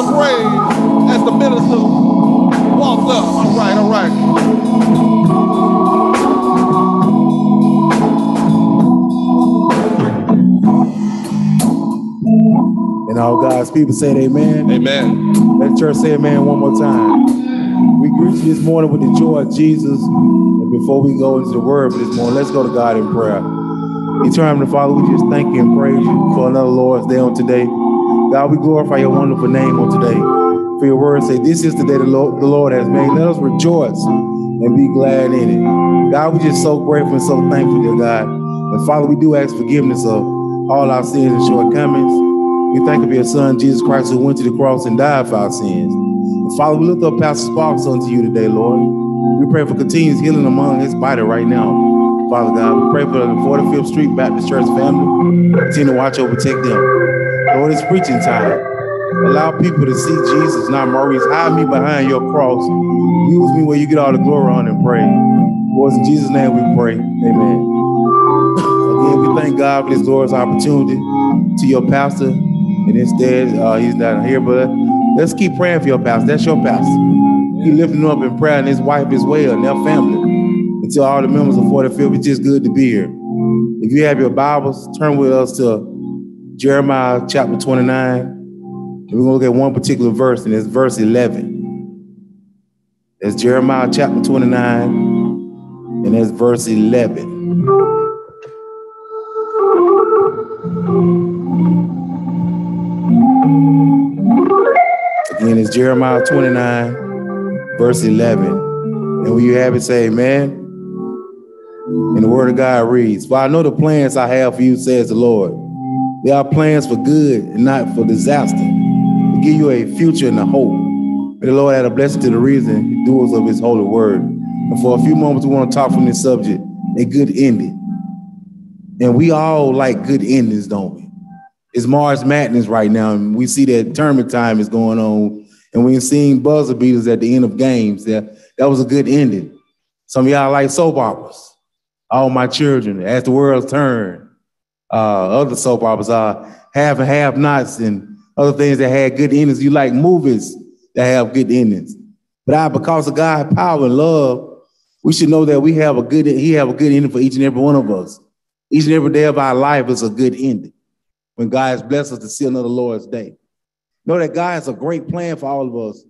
some praise as the minister walks up. All right, all right. And all God's people said amen. Amen. Let the church say amen one more time. We greet you this morning with the joy of Jesus. And before we go into the word for this morning, let's go to God in prayer. Eternal Father, we just thank you and praise you for another Lord's Day on today. God, we glorify your wonderful name on today. For your word say, this is the day the Lord, the Lord has made. Let us rejoice and be glad in it. God, we're just so grateful and so thankful, dear God. And Father, we do ask forgiveness of all our sins and shortcomings. We thank you for your son, Jesus Christ, who went to the cross and died for our sins. And Father, we lift up Pastor Sparks unto you today, Lord. We pray for continuous healing among his body right now. Father God, we pray for the 45th Street Baptist Church family. Continue to watch over, protect them. Lord, it's preaching time. Allow people to see Jesus, not Maurice. Hide me behind your cross. Use me where you get all the glory, on and praise. Lord, in Jesus' name we pray. Amen. Again, we thank God for this glorious opportunity to your pastor. And instead, uh, he's not here, but let's keep praying for your pastor. That's your pastor. Keep lifting up in prayer and his wife as well and their family. To all the members of 45th, it's just good to be here. If you have your Bibles, turn with us to Jeremiah chapter 29. And we're going to look at one particular verse, and it's verse 11. That's Jeremiah chapter 29, and that's verse 11. Again, it's Jeremiah 29, verse 11. And when you have it, say amen. And the word of God reads, For I know the plans I have for you, says the Lord. They are plans for good and not for disaster, to give you a future and a hope. May the Lord add a blessing to the reason, doers of his holy word. And for a few moments, we want to talk from this subject, a good ending. And we all like good endings, don't we? It's March Madness right now, and we see that tournament time is going on, and we're seeing buzzer beaters at the end of games. That that was a good ending. Some of y'all like soap operas. All my children, as the World turn. Uh, other soap operas are Haves and Have Nots and other things that had good endings. You like movies that have good endings. But I, because of God's power and love, we should know that we have a good, He have a good ending for each and every one of us. Each and every day of our life is a good ending when God has blessed us to see another Lord's day. Know that God has a great plan for all of us.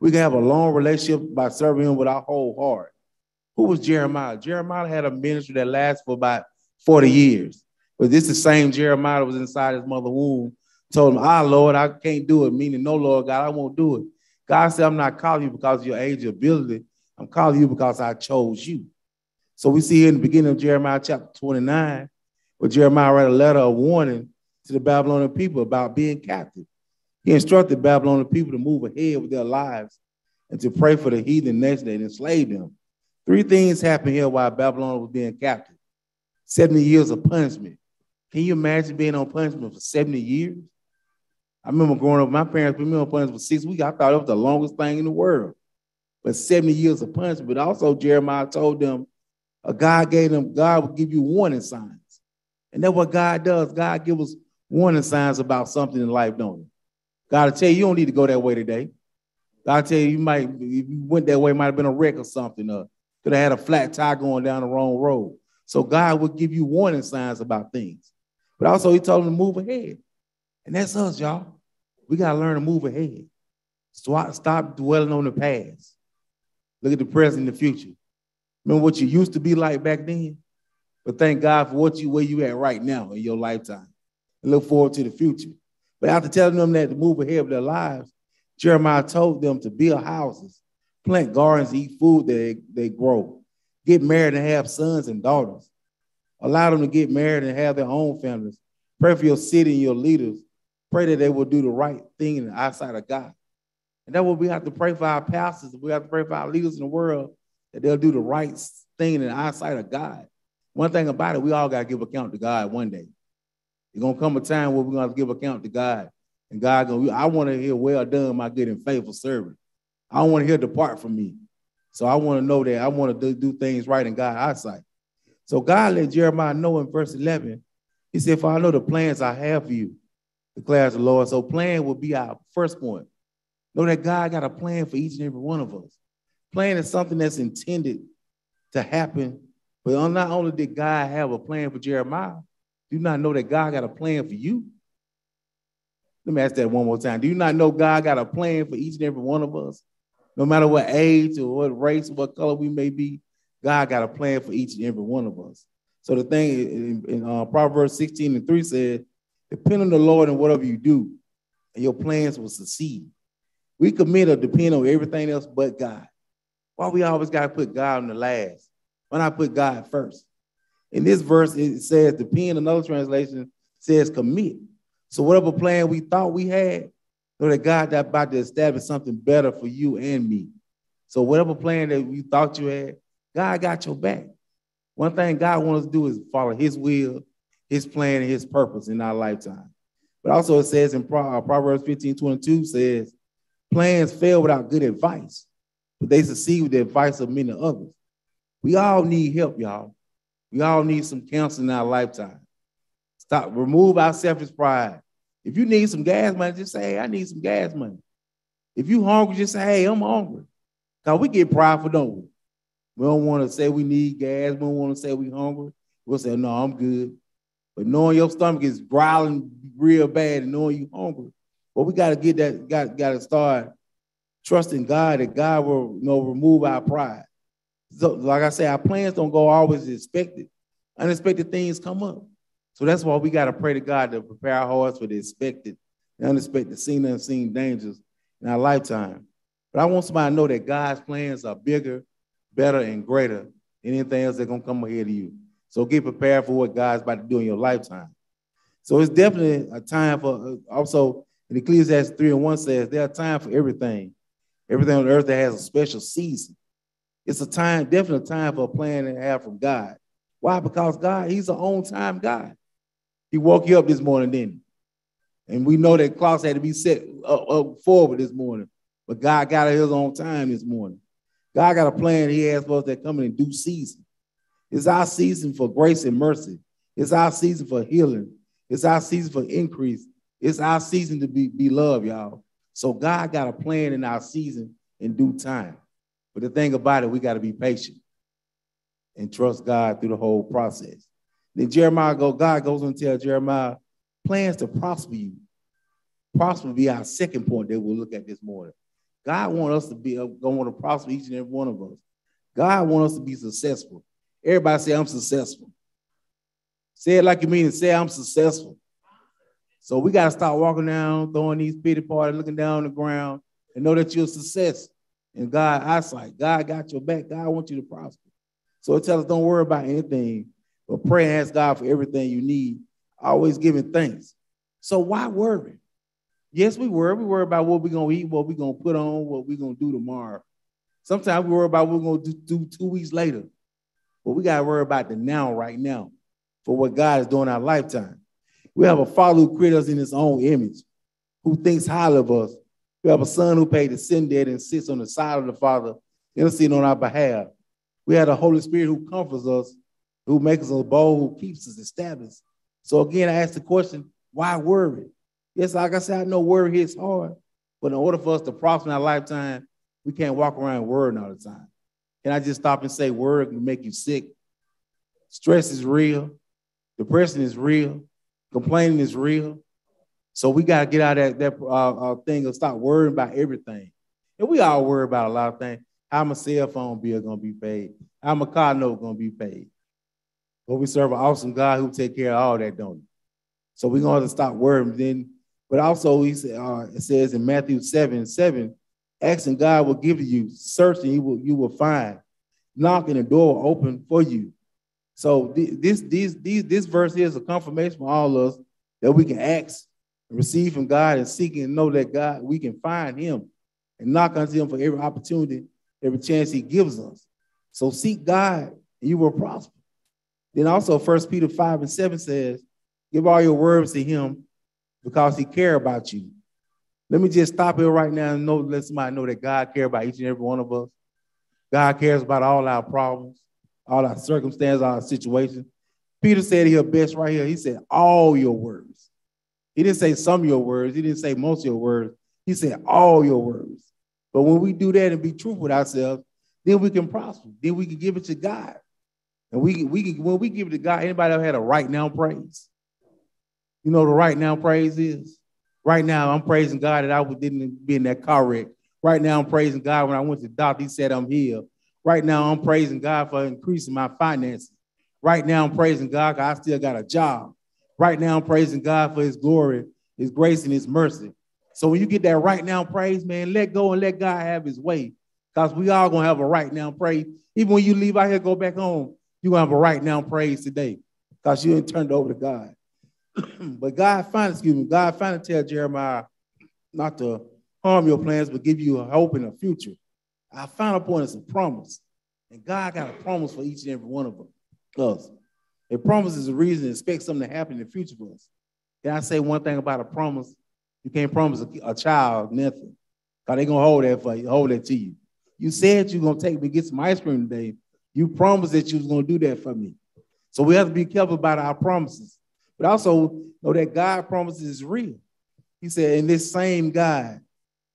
We can have a long relationship by serving Him with our whole heart. Who was Jeremiah? Jeremiah had a ministry that lasted for about 40 years. But this is the same Jeremiah that was inside his mother's womb. Told him, Ah, Lord, I can't do it. Meaning, no, Lord God, I won't do it. God said, I'm not calling you because of your age or ability. I'm calling you because I chose you. So we see here in the beginning of Jeremiah chapter 29, where Jeremiah wrote a letter of warning to the Babylonian people about being captive. He instructed Babylonian people to move ahead with their lives and to pray for the heathen nation that enslaved them. Three things happened here while Babylon was being captive 70 years of punishment. Can you imagine being on punishment for 70 years? I remember growing up, my parents put me on punishment for six weeks. I thought it was the longest thing in the world. But 70 years of punishment. But also, Jeremiah told them, uh, God gave them, God will give you warning signs. And that's what God does. God gives us warning signs about something in life, don't he? God will tell you you don't need to go that way today. God tell you you might, if you went that way, it might have been a wreck or something. Uh, could have had a flat tire going down the wrong road. So God will give you warning signs about things. But also he told them to move ahead. And that's us, y'all. We got to learn to move ahead. Stop, dwelling on the past. Look at the present and the future. Remember what you used to be like back then? But thank God for what you where you at right now in your lifetime. And look forward to the future. But after telling them that to move ahead with their lives, Jeremiah told them to build houses, plant gardens, eat food that they, grow, get married and have sons and daughters. Allow them to get married and have their own families. Pray for your city and your leaders. Pray that they will do the right thing in the eyesight of God. And that's what we have to pray for our pastors. We have to pray for our leaders in the world that they'll do the right thing in the eyesight of God. One thing about it, we all got to give account to God one day. There's gonna come a time where we're have to give account to God. And God gonna, I want to hear, well done, my good and faithful servant. I don't want to hear depart from me. So I want to know that I want to do, do things right in God's eyesight. So God let Jeremiah know in verse 11, he said, For I know the plans I have for you, declares the Lord. So plan will be our first point. Know that God got a plan for each and every one of us. Plan is something that's intended to happen. But not only did God have a plan for Jeremiah, do you not know that God got a plan for you? Let me ask that one more time. Do you not know God got a plan for each and every one of us? No matter what age or what race or what color we may be, God got a plan for each and every one of us. So the thing in, in uh, Proverbs 16 and 3 said, depend on the Lord in whatever you do, and your plans will succeed. We commit or depend on everything else but God. Why we always got to put God on the last? Why not put God first? In this verse, it says depend. Another translation says commit. So whatever plan we thought we had, know that God is about to establish something better for you and me. So whatever plan that you thought you had, God got your back. One thing God wants us to do is follow his will, his plan, and his purpose in our lifetime. But also it says in uh, Proverbs 15, 22 says, plans fail without good advice, but they succeed with the advice of many others. We all need help, y'all. We all need some counsel in our lifetime. Stop, remove our selfish pride. If you need some gas money, just say, hey, I need some gas money. If you hungry, just say, hey, I'm hungry. Because we get prideful, don't we? We don't want to say we need gas. We don't want to say we hungry. We'll say, no, I'm good. But knowing your stomach is growling real bad and knowing you hungry, but we got to get that, got, got to start trusting God that God will you know, remove our pride. So, like I say, our plans don't go always expected. Unexpected things come up. So that's why we got to pray to God to prepare our hearts for the expected the unexpected, seen and unseen dangers in our lifetime. But I want somebody to know that God's plans are bigger, better, and greater than anything else that's going to come ahead of you. So get prepared for what God's about to do in your lifetime. So it's definitely a time for, uh, also in Ecclesiastes 3 and 1 says, there are time for everything. Everything on earth that has a special season. It's a time, definitely a time for a plan to have from God. Why? Because God, He's an on time God. He woke you up this morning, he? And we know that clocks had to be set up, up forward this morning, but God got his own time this morning. God got a plan He has for us that coming in due season. It's our season for grace and mercy. It's our season for healing. It's our season for increase. It's our season to be, be loved, y'all. So God got a plan in our season in due time. But the thing about it, we got to be patient and trust God through the whole process. Then Jeremiah go, God goes to tell Jeremiah plans to prosper you. Prosper will be our second point that we'll look at this morning. God wants us to be uh, going want to prosper each and every one of us. God wants us to be successful. Everybody say, I'm successful. Say it like you mean it. Say, I'm successful. So we got to start walking down, throwing these pity parties, looking down the ground, and know that you're a success in God's eyesight. God got your back. God wants you to prosper. So it tells us don't worry about anything, but pray and ask God for everything you need, always giving thanks. So why worry? Yes, we worry. We worry about what we're going to eat, what we're going to put on, what we're going to do tomorrow. Sometimes we worry about what we're going to do two weeks later. But we got to worry about the now, right now, for what God is doing in our lifetime. We have a father who created us in his own image, who thinks highly of us. We have a son who paid the sin debt and sits on the side of the Father, interceding on our behalf. We have the Holy Spirit who comforts us, who makes us a bold, who keeps us established. So again, I ask the question, why worry? Yes, like I said, I know worry hits hard, but in order for us to prosper in our lifetime, we can't walk around worrying all the time. Can I just stop and say worry can make you sick? Stress is real. Depression is real. Complaining is real. So we got to get out of that, that uh, uh, thing and stop worrying about everything. And we all worry about a lot of things. How my cell phone bill gonna be paid? How my car note gonna be paid? But we serve an awesome God who take care of all that, don't he? So we're have to stop worrying. Then, but also he uh, it says in Matthew 7, 7, asking God will give you, searching you will you will find, knocking the door will open for you. So this, this, this, this verse is a confirmation for all of us that we can ask and receive from God and seek and know that God, we can find him and knock unto him for every opportunity, every chance he gives us. So seek God and you will prosper. Then also First Peter 5 and 7 says, give all your words to him because he care about you. Let me just stop here right now and know, let somebody know that God cares about each and every one of us. God cares about all our problems all our circumstances, our situations. Peter said here best right here. He said, all your words. He didn't say some of your words. He didn't say most of your words. He said, all your words. But when we do that and be truthful with ourselves, then we can prosper. Then we can give it to God. And we, we when we give it to God, anybody ever had a right now praise? You know the right now praise is? Right now, I'm praising God that I didn't be in that car wreck. Right now, I'm praising God when I went to the doctor, he said I'm healed. Right now, I'm praising God for increasing my finances. Right now, I'm praising God because I still got a job. Right now, I'm praising God for his glory, his grace, and his mercy. So when you get that right now praise, man, let go and let God have his way. Because we all gonna have a right now praise. Even when you leave out here, go back home, you're gonna have a right now praise today. Because you ain't turned over to God. but God finally, excuse me, God finally tell Jeremiah not to harm your plans, but give you a hope in the future. Our final point is a promise. And God got a promise for each and every one of us. A promise is a reason to expect something to happen in the future for us. Can I say one thing about a promise? You can't promise a, a child nothing. Because they're gonna hold that for you, hold that to you. You said you're gonna take me get some ice cream today. You promised that you was gonna do that for me. So we have to be careful about our promises. But also know that God promises is real. He said, and this same God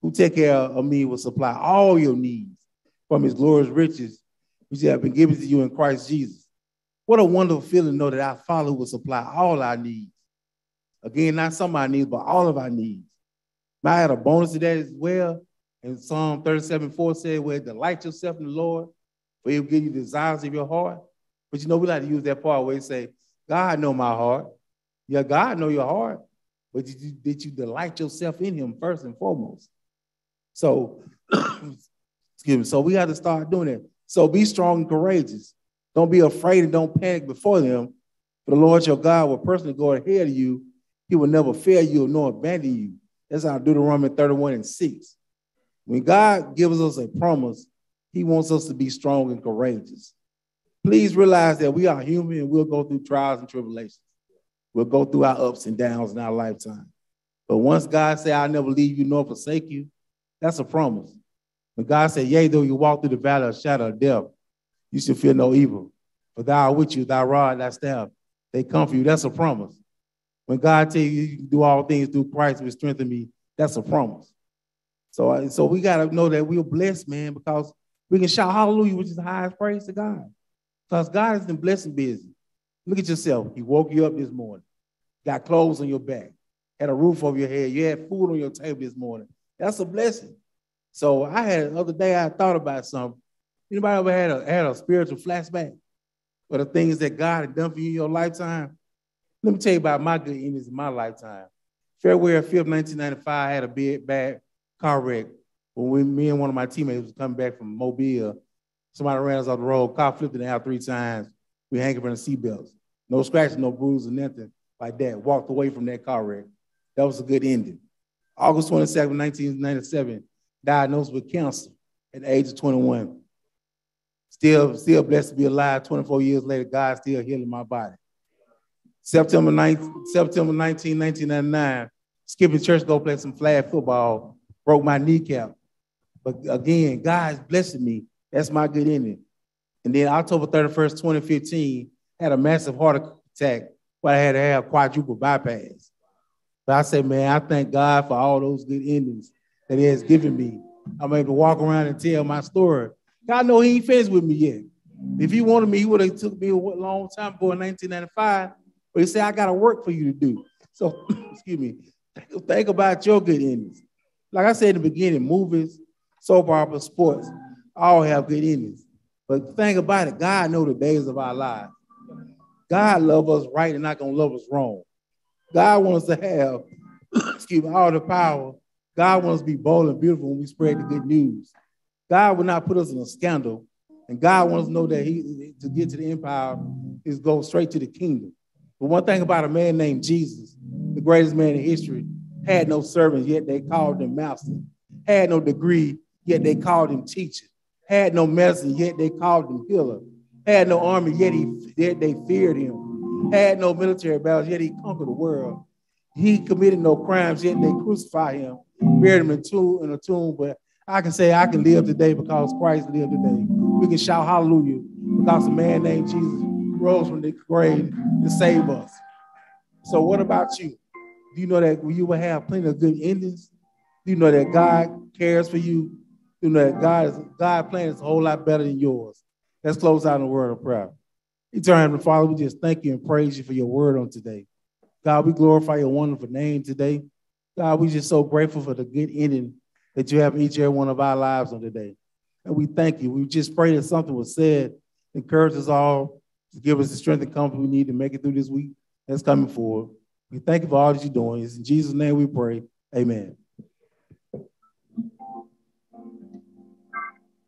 who take care of me will supply all your needs from his glorious riches, which have been given to you in Christ Jesus. What a wonderful feeling to know that our Father will supply all our needs. Again, not some of our needs, but all of our needs. I had a bonus to that as well. And Psalm 37 4 said, Well, delight yourself in the Lord, for he'll give you desires of your heart. But you know, we like to use that part where he say, God know my heart. Yeah, God know your heart, but did you, did you delight yourself in him first and foremost? So, excuse me. So we got to start doing it. So be strong and courageous. Don't be afraid and don't panic before them. For the Lord your God will personally go ahead of you. He will never fail you nor abandon you. That's how Deuteronomy 31 and 6. When God gives us a promise, he wants us to be strong and courageous. Please realize that we are human and we'll go through trials and tribulations. We'll go through our ups and downs in our lifetime. But once God said, I'll never leave you nor forsake you, that's a promise. When God said, Yea, though you walk through the valley of shadow of death, you should fear no evil. For thou art with you, thy rod, thy staff, they come for you. That's a promise. When God tell you you can do all things through Christ who strengthen me, that's a promise. So, so we got to know that we're blessed, man, because we can shout hallelujah, which is the highest praise to God. Because God has been blessing busy. Look at yourself. He woke you up this morning, got clothes on your back, had a roof over your head, you had food on your table this morning. That's a blessing. So I had the other day I thought about something. Anybody ever had a had a spiritual flashback for the things that God had done for you in your lifetime? Let me tell you about my good endings in my lifetime. February 5th, 1995, I had a big bad car wreck when we, me and one of my teammates was coming back from Mobile. Somebody ran us off the road, car flipped the air three times. We hanging from the seatbelts. No scratches, no bruises, nothing like that. Walked away from that car wreck. That was a good ending. August 22nd, 1997, diagnosed with cancer at the age of 21. Still, still blessed to be alive 24 years later. God still healing my body. September 9, September 19, 1999, skipping church, go play some flag football, broke my kneecap. But again, God's blessing me. That's my good ending. And then October 31st, 2015, had a massive heart attack where I had to have quadruple bypass. But I say, man, I thank God for all those good endings that He has given me. I'm able to walk around and tell my story. God know He ain't finished with me yet. If He wanted me, He would have took me a long time in 1995. But He said, I got to work for you to do. So, excuse me. Think about your good endings. Like I said in the beginning, movies, soap opera, sports, all have good endings. But think about it, God know the days of our lives. God love us right and not gonna love us wrong. God wants to have, excuse me, all the power. God wants to be bold and beautiful when we spread the good news. God will not put us in a scandal. And God wants to know that he to get to the empire is go straight to the kingdom. But one thing about a man named Jesus, the greatest man in history, had no servants, yet they called him master. Had no degree, yet they mm-hmm. called him teacher had no medicine, yet they called him healer. Had no army, yet, he, yet they feared him. Had no military battles, yet he conquered the world. He committed no crimes, yet they crucified him, buried him in, tomb, in a tomb. But I can say I can live today because Christ lived today. We can shout hallelujah because a man named Jesus rose from the grave to save us. So what about you? Do you know that you will have plenty of good endings? Do you know that God cares for you. You know that God is God plan is a whole lot better than yours. Let's close out in a word of prayer. Eternal Heavenly Father, we just thank you and praise you for your word on today. God, we glorify your wonderful name today. God, we just so grateful for the good ending that you have in each and every one of our lives on today. And we thank you. We just pray that something was said, encourage us all to give us the strength and comfort we need to make it through this week that's coming forward. We thank you for all that you're doing. It's in Jesus' name we pray. Amen.